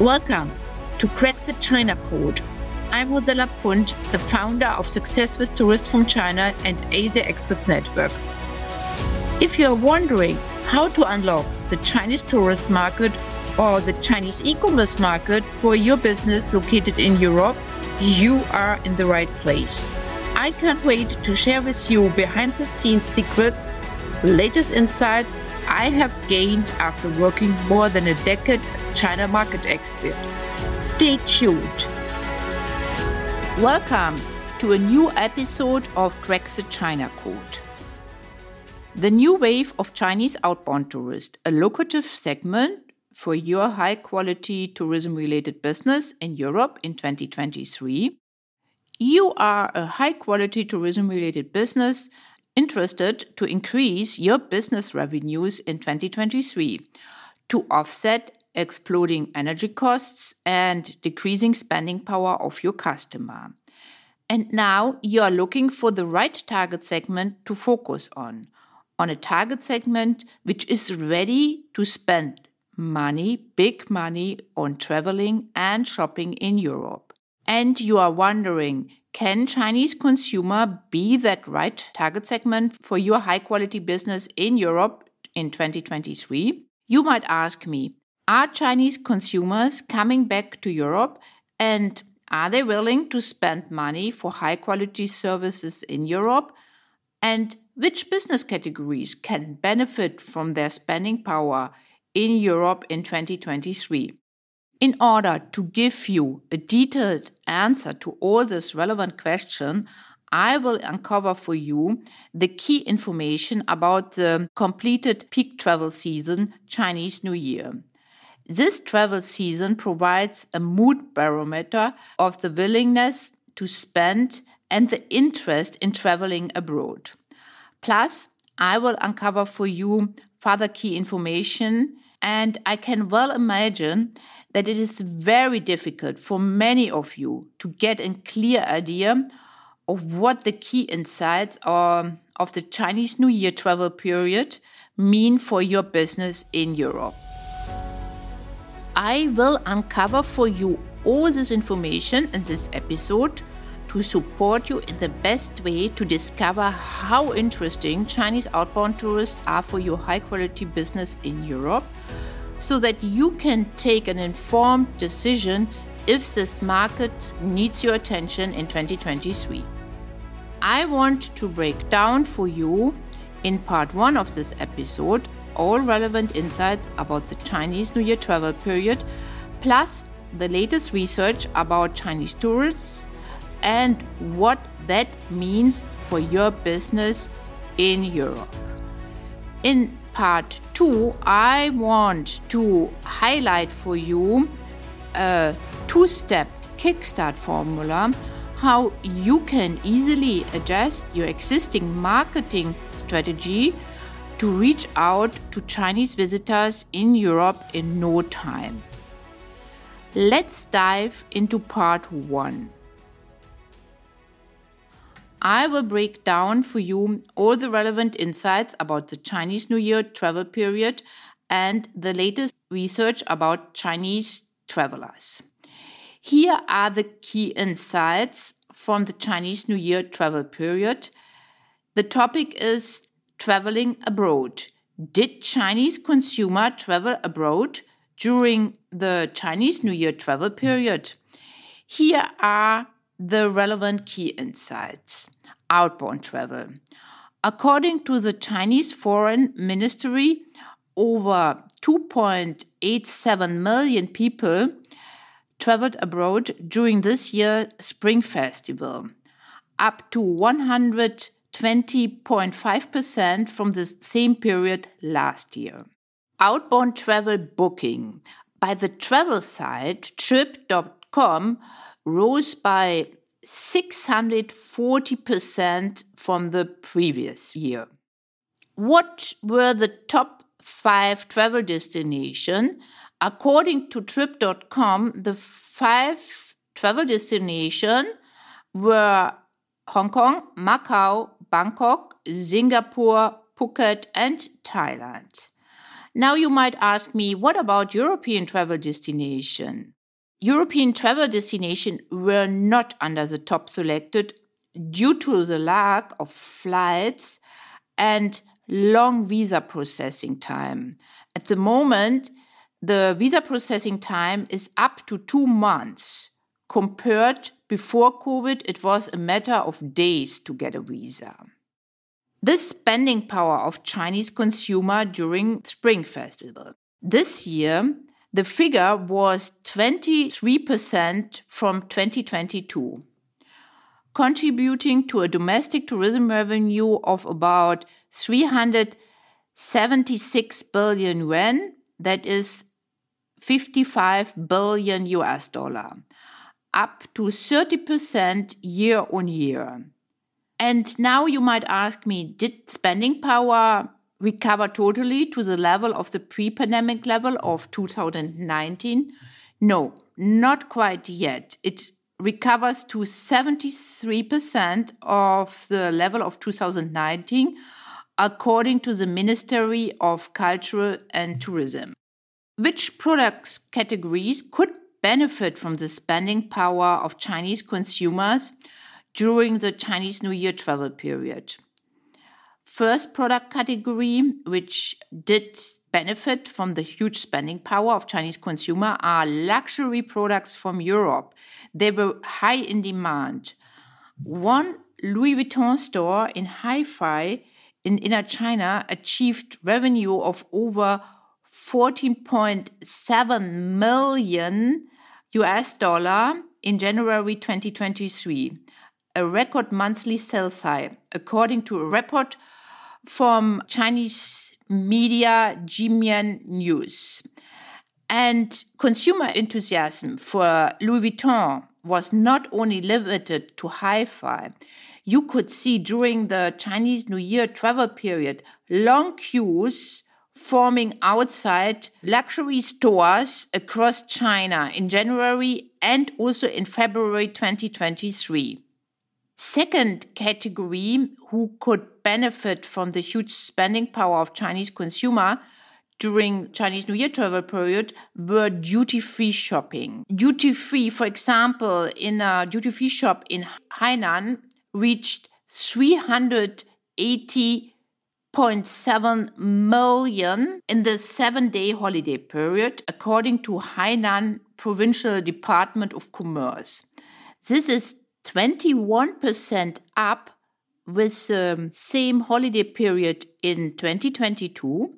Welcome to Crack the China Code. I'm Rosella Pfund, the founder of Success with Tourists from China and Asia Experts Network. If you're wondering how to unlock the Chinese tourist market or the Chinese e-commerce market for your business located in Europe, you are in the right place. I can't wait to share with you behind the scenes secrets, latest insights I have gained after working more than a decade as China market expert. Stay tuned. Welcome to a new episode of Crack the China Code. The new wave of Chinese outbound tourists, a lucrative segment for your high quality tourism related business in Europe in 2023. You are a high quality tourism related business interested to increase your business revenues in 2023 to offset exploding energy costs and decreasing spending power of your customer. And now you are looking for the right target segment to focus on, on a target segment which is ready to spend money, big money, on traveling and shopping in Europe. And you are wondering, can Chinese consumer be that right target segment for your high quality business in Europe in 2023? You might ask me, are Chinese consumers coming back to Europe and are they willing to spend money for high quality services in Europe? And which business categories can benefit from their spending power in Europe in 2023? In order to give you a detailed answer to all this relevant question, I will uncover for you the key information about the completed peak travel season, Chinese New Year. This travel season provides a mood barometer of the willingness to spend and the interest in traveling abroad. Plus, I will uncover for you further key information, and I can well imagine that it is very difficult for many of you to get a clear idea of what the key insights are of the Chinese New Year travel period mean for your business in Europe. I will uncover for you all this information in this episode to support you in the best way to discover how interesting Chinese outbound tourists are for your high quality business in Europe so that you can take an informed decision if this market needs your attention in 2023. I want to break down for you in part one of this episode all relevant insights about the Chinese New Year travel period, plus the latest research about Chinese tourists and what that means for your business in Europe. In part two, I want to highlight for you a two step kickstart formula how you can easily adjust your existing marketing strategy to reach out to Chinese visitors in Europe in no time. Let's dive into part one. I will break down for you all the relevant insights about the Chinese New Year travel period and the latest research about Chinese travelers. Here are the key insights from the Chinese New Year travel period. The topic is traveling abroad. Did Chinese consumer travel abroad during the Chinese New Year travel period? Here are the relevant key insights. Outbound travel. According to the Chinese Foreign Ministry, over 2.87 million people traveled abroad during this year's Spring Festival, up to 120.5% from the same period last year. Outbound travel booking by the travel site trip.com rose by 640% from the previous year. What were the top five travel destinations? According to Trip.com, the five travel destinations were Hong Kong, Macau, Bangkok, Singapore, Phuket, and Thailand. Now you might ask me, what about European travel destination? European travel destinations were not under the top selected due to the lack of flights and long visa processing time. At the moment, the visa processing time is up to two months. Compared before COVID, it was a matter of days to get a visa. The spending power of Chinese consumer during Spring Festival. This year, the figure was 23% from 2022 contributing to a domestic tourism revenue of about 376 billion yuan, that is 55 billion US dollar, up to 30% year on year. And now you might ask me, did spending power recover totally to the level of the pre pandemic level of 2019? No, not quite yet. It recovers to 73% of the level of 2019, according to the Ministry of Culture and Tourism. Which products categories could benefit from the spending power of Chinese consumers during the Chinese New Year travel period? First product category, which did benefit from the huge spending power of Chinese consumer are luxury products from Europe. They were high in demand. One Louis Vuitton store in Hefei in inner China achieved revenue of over 14.7 million US dollar in January 2023, a record monthly sales high, according to a report from Chinese media Jiemian News. And consumer enthusiasm for Louis Vuitton was not only limited to Hefei. You could see during the Chinese New Year travel period long queues forming outside luxury stores across China in January and also in February 2023. Second category who could benefit from the huge spending power of Chinese consumer during Chinese New Year travel period were duty free shopping. Duty free, for example, in a duty free shop in Hainan reached 380.7 million in the seven day holiday period, according to Hainan Provincial Department of Commerce. This is 21% up with the same holiday period in 2022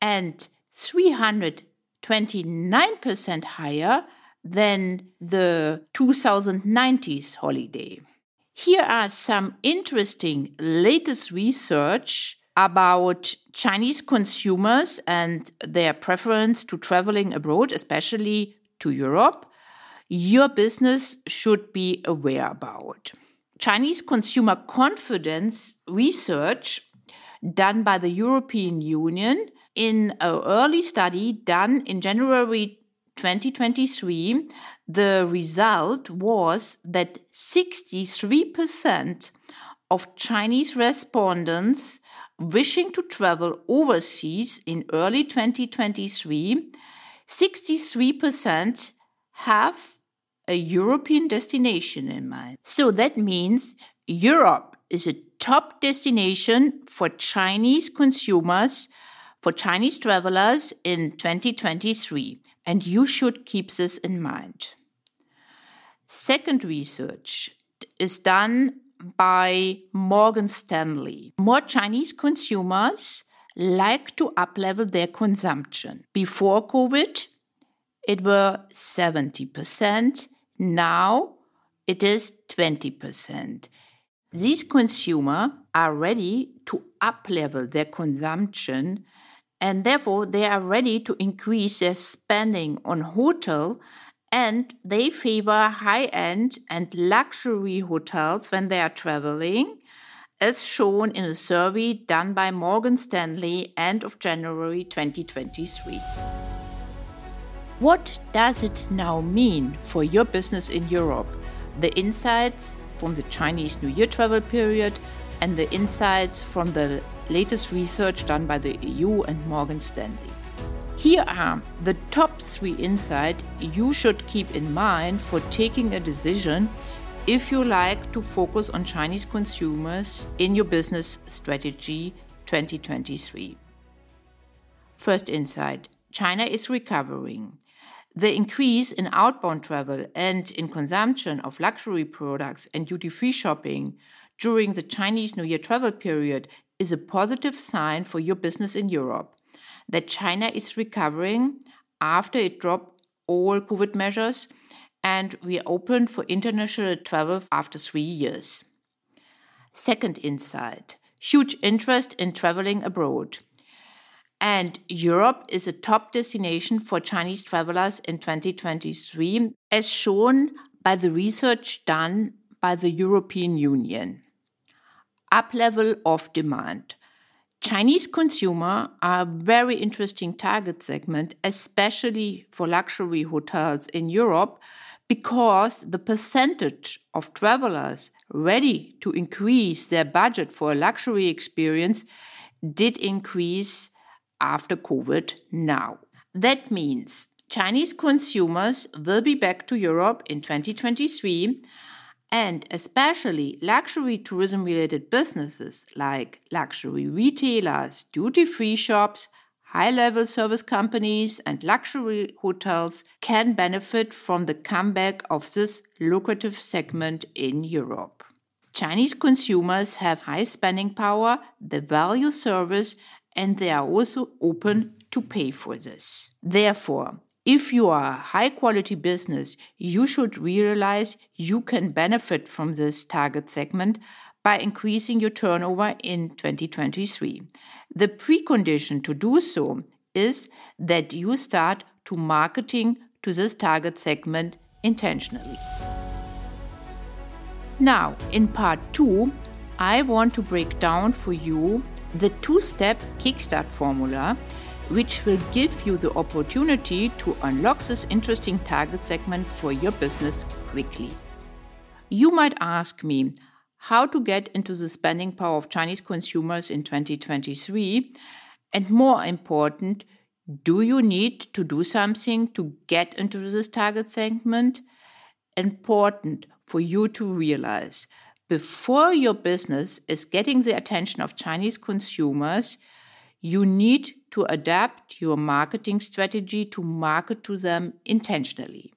and 329% higher than the 2090s holiday. Here are some interesting latest research about Chinese consumers and their preference to traveling abroad, especially to Europe your business should be aware about. Chinese consumer confidence research done by the European Union in an early study done in January 2023, the result was that 63% of Chinese respondents wishing to travel overseas in early 2023, 63% have a European destination in mind. So that means Europe is a top destination for Chinese consumers, for Chinese travelers in 2023. And you should keep this in mind. Second research is done by Morgan Stanley. More Chinese consumers like to uplevel their consumption. Before COVID, it were 70%. Now it is 20%. These consumers are ready to uplevel their consumption and therefore they are ready to increase their spending on hotel and they favor high-end and luxury hotels when they are traveling as shown in a survey done by Morgan Stanley end of January 2023. What does it now mean for your business in Europe? The insights from the Chinese New Year travel period and the insights from the latest research done by the EU and Morgan Stanley. Here are the top three insights you should keep in mind for taking a decision if you like to focus on Chinese consumers in your business strategy 2023. First insight China is recovering. The increase in outbound travel and in consumption of luxury products and duty free shopping during the Chinese New Year travel period is a positive sign for your business in Europe that China is recovering after it dropped all COVID measures and we opened for international travel after three years. Second insight huge interest in traveling abroad. And Europe is a top destination for Chinese travelers in 2023, as shown by the research done by the European Union. Up level of demand. Chinese consumer are a very interesting target segment, especially for luxury hotels in Europe, because the percentage of travelers ready to increase their budget for a luxury experience did increase after COVID now. That means Chinese consumers will be back to Europe in 2023 and especially luxury tourism related businesses like luxury retailers, duty free shops, high level service companies, and luxury hotels can benefit from the comeback of this lucrative segment in Europe. Chinese consumers have high spending power, they value service, and they are also open to pay for this. Therefore, if you are a high quality business, you should realize you can benefit from this target segment by increasing your turnover in 2023. The precondition to do so is that you start to marketing to this target segment intentionally. Now, in part 2, I want to break down for you the two step Kickstart formula, which will give you the opportunity to unlock this interesting target segment for your business quickly. You might ask me how to get into the spending power of Chinese consumers in 2023, and more important, do you need to do something to get into this target segment? Important for you to realize before your business is getting the attention of Chinese consumers, you need to adapt your marketing strategy to market to them intentionally.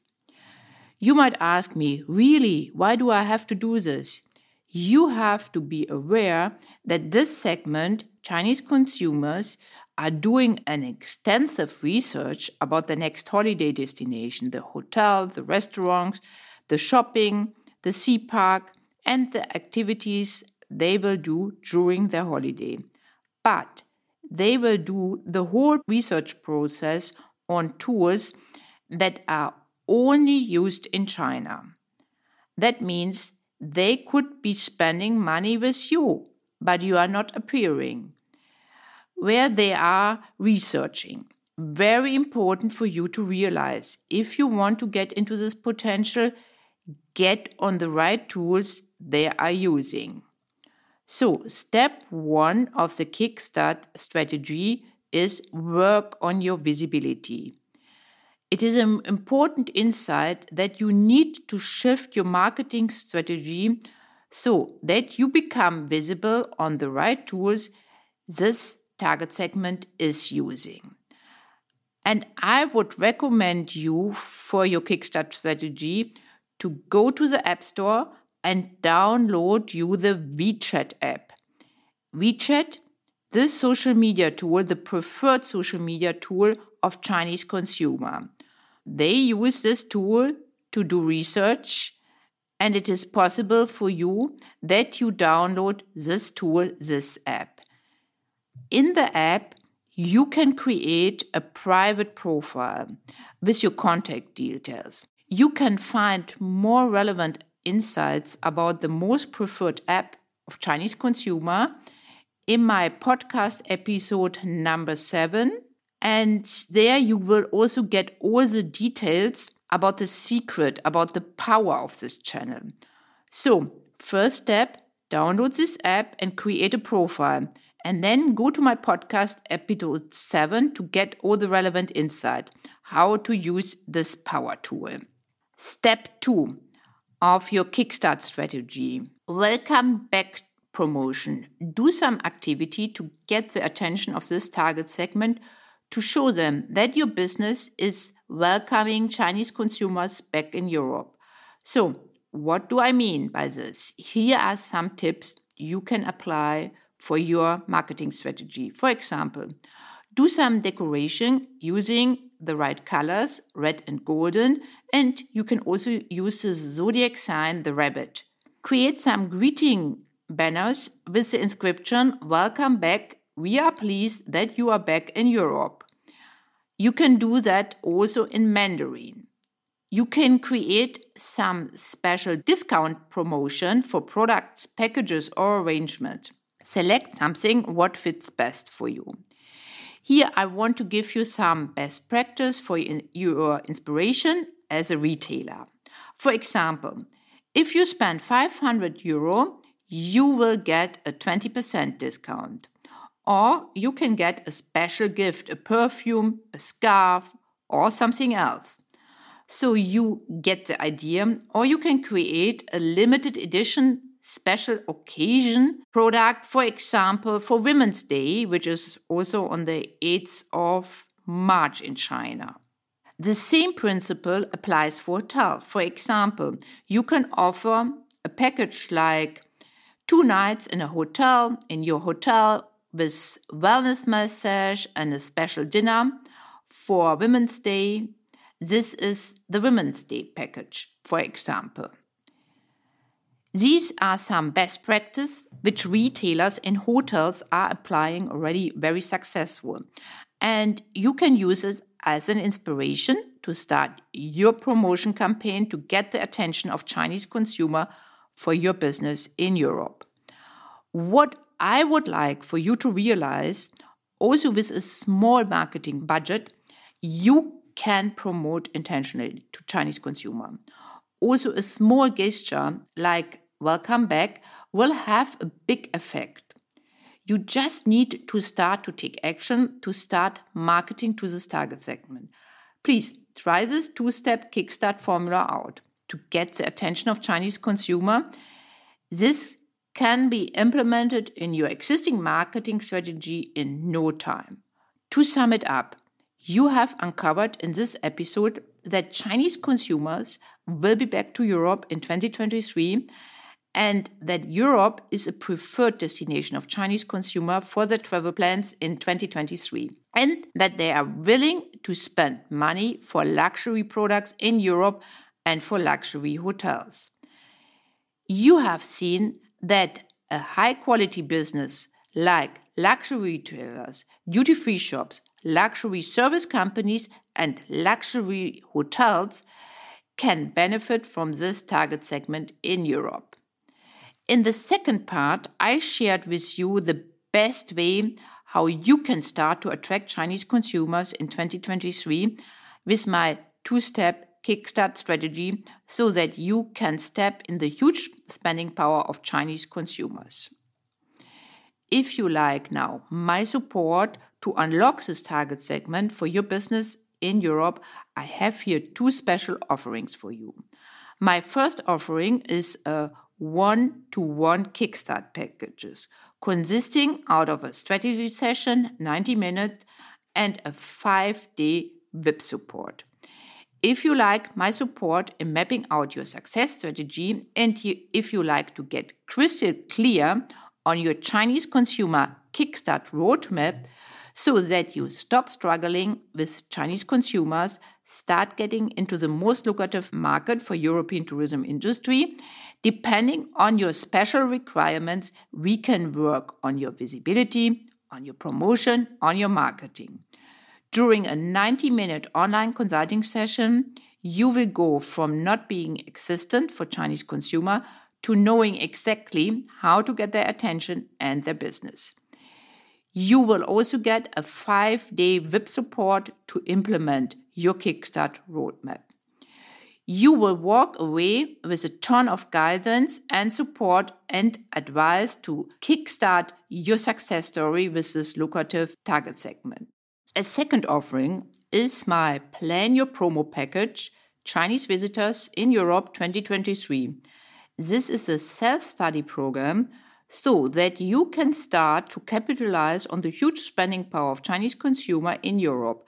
You might ask me, really, why do I have to do this? You have to be aware that this segment, Chinese consumers, are doing an extensive research about the next holiday destination, the hotel, the restaurants, the shopping, the sea park, and the activities they will do during their holiday. But they will do the whole research process on tours that are only used in China. That means they could be spending money with you, but you are not appearing. Where they are researching. Very important for you to realize if you want to get into this potential, get on the right tools they are using. So, step one of the Kickstart strategy is work on your visibility. It is an important insight that you need to shift your marketing strategy so that you become visible on the right tools this target segment is using. And I would recommend you for your Kickstart strategy to go to the App Store and download you the WeChat app. WeChat, this social media tool, the preferred social media tool of Chinese consumer. They use this tool to do research and it is possible for you that you download this tool, this app. In the app, you can create a private profile with your contact details. You can find more relevant insights about the most preferred app of Chinese consumer in my podcast episode number seven. And there you will also get all the details about the secret, about the power of this channel. So, first step download this app and create a profile. and then go to my podcast episode 7 to get all the relevant insight how to use this power tool. Step 2 of your Kickstart strategy. Welcome back promotion. Do some activity to get the attention of this target segment to show them that your business is welcoming Chinese consumers back in Europe. So, what do I mean by this? Here are some tips you can apply for your marketing strategy. For example, do some decoration using the right colors, red and golden, and you can also use the zodiac sign, the rabbit. Create some greeting banners with the inscription, Welcome back. We are pleased that you are back in Europe. You can do that also in Mandarin. You can create some special discount promotion for products, packages, or arrangement. Select something what fits best for you. Here, I want to give you some best practice for your inspiration as a retailer. For example, if you spend 500 euro, you will get a 20% discount. Or you can get a special gift, a perfume, a scarf, or something else. So you get the idea, or you can create a limited edition special occasion product, for example, for Women's Day, which is also on the 8th of March in China. The same principle applies for hotel. For example, you can offer a package like two nights in a hotel, in your hotel, with wellness massage and a special dinner for Women's Day. This is the Women's Day package, for example. These are some best practice which retailers and hotels are applying already very successful. And you can use it as an inspiration to start your promotion campaign to get the attention of Chinese consumer for your business in Europe. What I would like for you to realize also with a small marketing budget, you can promote intentionally to Chinese consumer. Also, a small gesture like welcome back will have a big effect. You just need to start to take action to start marketing to this target segment. Please try this two step kickstart formula out to get the attention of Chinese consumer. This can be implemented in your existing marketing strategy in no time. To sum it up, you have uncovered in this episode that Chinese consumers will be back to Europe in 2023 and that Europe is a preferred destination of Chinese consumer for their travel plans in 2023 and that they are willing to spend money for luxury products in Europe and for luxury hotels. You have seen that a high quality business like luxury retailers, duty free shops, luxury service companies, and luxury hotels can benefit from this target segment in Europe. In the second part, I shared with you the best way how you can start to attract Chinese consumers in 2023 with my two step kickstart strategy so that you can step in the huge spending power of Chinese consumers. If you like now my support to unlock this target segment for your business in Europe, I have here two special offerings for you. My first offering is a one to one kickstart packages consisting out of a strategy session 90 minutes and a 5 day VIP support. If you like my support in mapping out your success strategy and if you like to get crystal clear on your Chinese consumer kickstart roadmap so that you stop struggling with Chinese consumers, start getting into the most lucrative market for European tourism industry Depending on your special requirements, we can work on your visibility, on your promotion, on your marketing. During a 90 minute online consulting session, you will go from not being existent for Chinese consumer to knowing exactly how to get their attention and their business. You will also get a five day VIP support to implement your Kickstart roadmap. you will walk away with a ton of guidance and support and advice to kickstart your success story with this lucrative target segment. A second offering is my Plan Your Promo package Chinese Visitors in Europe 2023. This is a self study program so that you can start to capitalize on the huge spending power of Chinese consumer in Europe.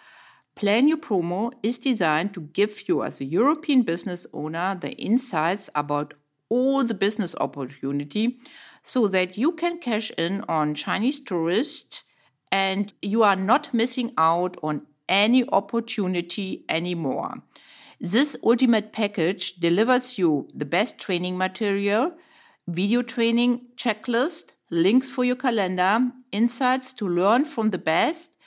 Plan Your Promo is designed to give you, as a European business owner, the insights about all the business opportunity so that you can cash in on Chinese tourists and you are not missing out on any opportunity anymore. This ultimate package delivers you the best training material, video training checklist, links for your calendar, insights to learn from the best,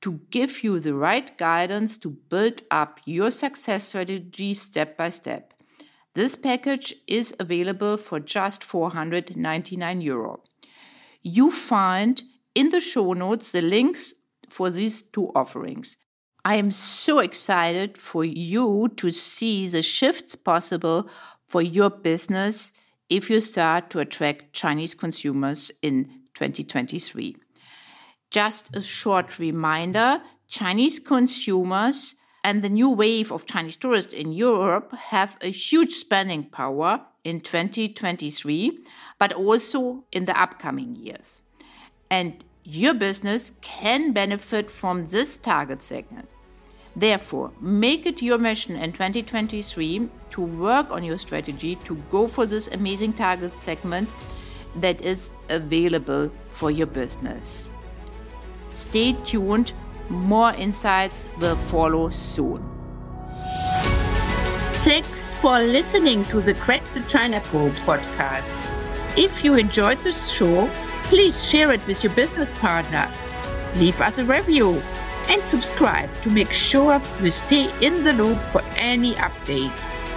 to give you the right guidance to build up your success strategy step by step. This package is available for just 499 euro. You find in the show notes the links for these two offerings. I am so excited for you to see the shifts possible for your business if you start to attract Chinese consumers in 2023. Just a short reminder Chinese consumers and the new wave of Chinese tourists in Europe have a huge spending power in 2023, but also in the upcoming years. And your business can benefit from this target segment. Therefore, make it your mission in 2023 to work on your strategy to go for this amazing target segment that is available for your business. Stay tuned, more insights will follow soon. Thanks for listening to the Crack the China Code podcast. If you enjoyed this show, please share it with your business partner. Leave us a review and subscribe to make sure you stay in the loop for any updates.